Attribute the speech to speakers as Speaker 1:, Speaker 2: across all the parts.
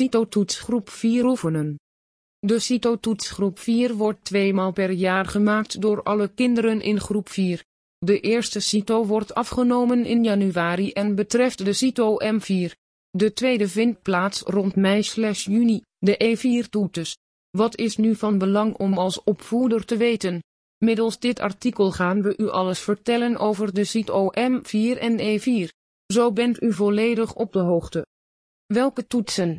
Speaker 1: CITO-toets groep 4 oefenen. De CITO-toets groep 4 wordt tweemaal per jaar gemaakt door alle kinderen in groep 4. De eerste CITO wordt afgenomen in januari en betreft de CITO M4. De tweede vindt plaats rond mei-juni, de E4-toetes. Wat is nu van belang om als opvoeder te weten? Middels dit artikel gaan we u alles vertellen over de CITO M4 en E4. Zo bent u volledig op de hoogte. Welke toetsen?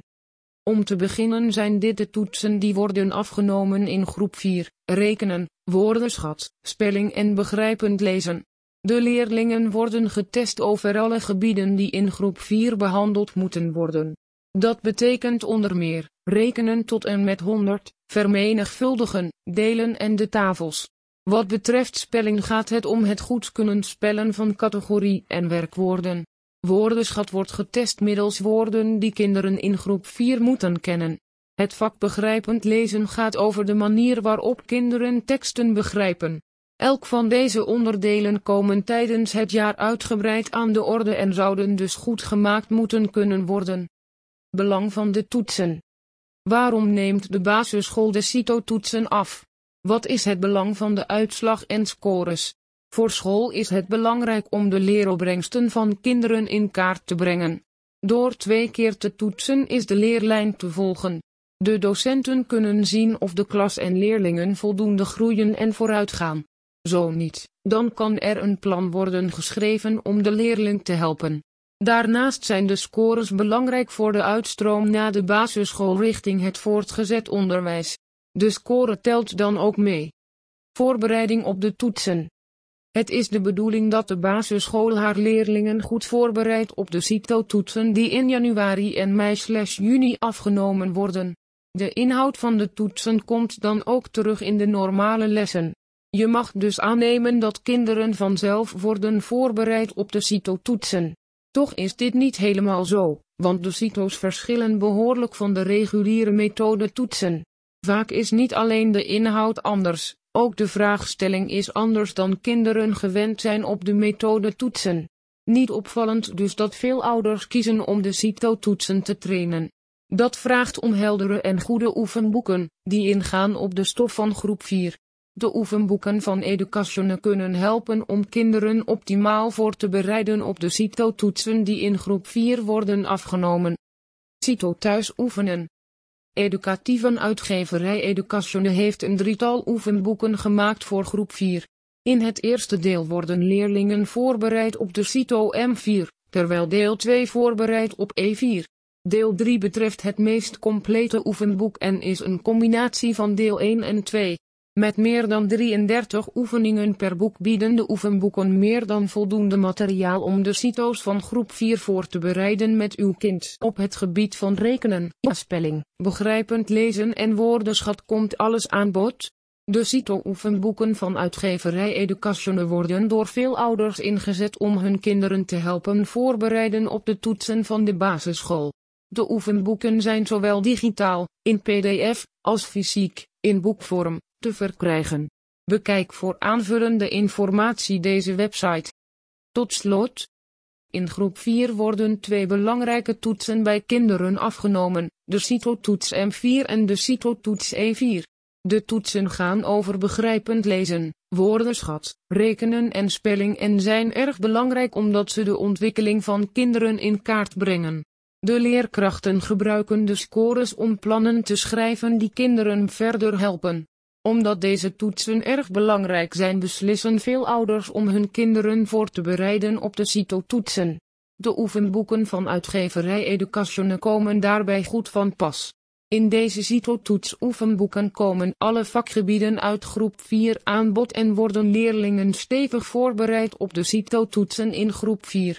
Speaker 1: Om te beginnen zijn dit de toetsen die worden afgenomen in groep 4, rekenen, woordenschat, spelling en begrijpend lezen. De leerlingen worden getest over alle gebieden die in groep 4 behandeld moeten worden. Dat betekent onder meer, rekenen tot en met 100, vermenigvuldigen, delen en de tafels. Wat betreft spelling gaat het om het goed kunnen spellen van categorie en werkwoorden. Woordenschat wordt getest middels woorden die kinderen in groep 4 moeten kennen. Het vak begrijpend lezen gaat over de manier waarop kinderen teksten begrijpen. Elk van deze onderdelen komen tijdens het jaar uitgebreid aan de orde en zouden dus goed gemaakt moeten kunnen worden. Belang van de toetsen. Waarom neemt de basisschool de CITO-toetsen af? Wat is het belang van de uitslag en scores? Voor school is het belangrijk om de leeropbrengsten van kinderen in kaart te brengen. Door twee keer te toetsen is de leerlijn te volgen. De docenten kunnen zien of de klas en leerlingen voldoende groeien en vooruitgaan. Zo niet, dan kan er een plan worden geschreven om de leerling te helpen. Daarnaast zijn de scores belangrijk voor de uitstroom na de basisschool richting het voortgezet onderwijs. De score telt dan ook mee. Voorbereiding op de toetsen. Het is de bedoeling dat de basisschool haar leerlingen goed voorbereidt op de CITO-toetsen die in januari en mei-juni afgenomen worden. De inhoud van de toetsen komt dan ook terug in de normale lessen. Je mag dus aannemen dat kinderen vanzelf worden voorbereid op de CITO-toetsen. Toch is dit niet helemaal zo, want de CITO's verschillen behoorlijk van de reguliere methode toetsen. Vaak is niet alleen de inhoud anders, ook de vraagstelling is anders dan kinderen gewend zijn op de methode toetsen. Niet opvallend dus dat veel ouders kiezen om de CITO-toetsen te trainen. Dat vraagt om heldere en goede oefenboeken, die ingaan op de stof van groep 4. De oefenboeken van Education kunnen helpen om kinderen optimaal voor te bereiden op de CITO-toetsen die in groep 4 worden afgenomen. CITO thuis oefenen. Educatieve uitgeverij Education heeft een drietal oefenboeken gemaakt voor groep 4. In het eerste deel worden leerlingen voorbereid op de CITO M4, terwijl deel 2 voorbereidt op E4. Deel 3 betreft het meest complete oefenboek en is een combinatie van deel 1 en 2. Met meer dan 33 oefeningen per boek bieden de oefenboeken meer dan voldoende materiaal om de CITO's van groep 4 voor te bereiden met uw kind. Op het gebied van rekenen, spelling, begrijpend lezen en woordenschat komt alles aan bod. De CITO-oefenboeken van uitgeverij Education worden door veel ouders ingezet om hun kinderen te helpen voorbereiden op de toetsen van de basisschool. De oefenboeken zijn zowel digitaal, in pdf, als fysiek, in boekvorm, te verkrijgen. Bekijk voor aanvullende informatie deze website. Tot slot. In groep 4 worden twee belangrijke toetsen bij kinderen afgenomen, de CITO-toets M4 en de CITO-toets E4. De toetsen gaan over begrijpend lezen, woordenschat, rekenen en spelling en zijn erg belangrijk omdat ze de ontwikkeling van kinderen in kaart brengen. De leerkrachten gebruiken de scores om plannen te schrijven die kinderen verder helpen omdat deze toetsen erg belangrijk zijn beslissen veel ouders om hun kinderen voor te bereiden op de CITO-toetsen. De oefenboeken van uitgeverij Education komen daarbij goed van pas. In deze CITO-toets oefenboeken komen alle vakgebieden uit groep 4 aan bod en worden leerlingen stevig voorbereid op de CITO-toetsen in groep 4.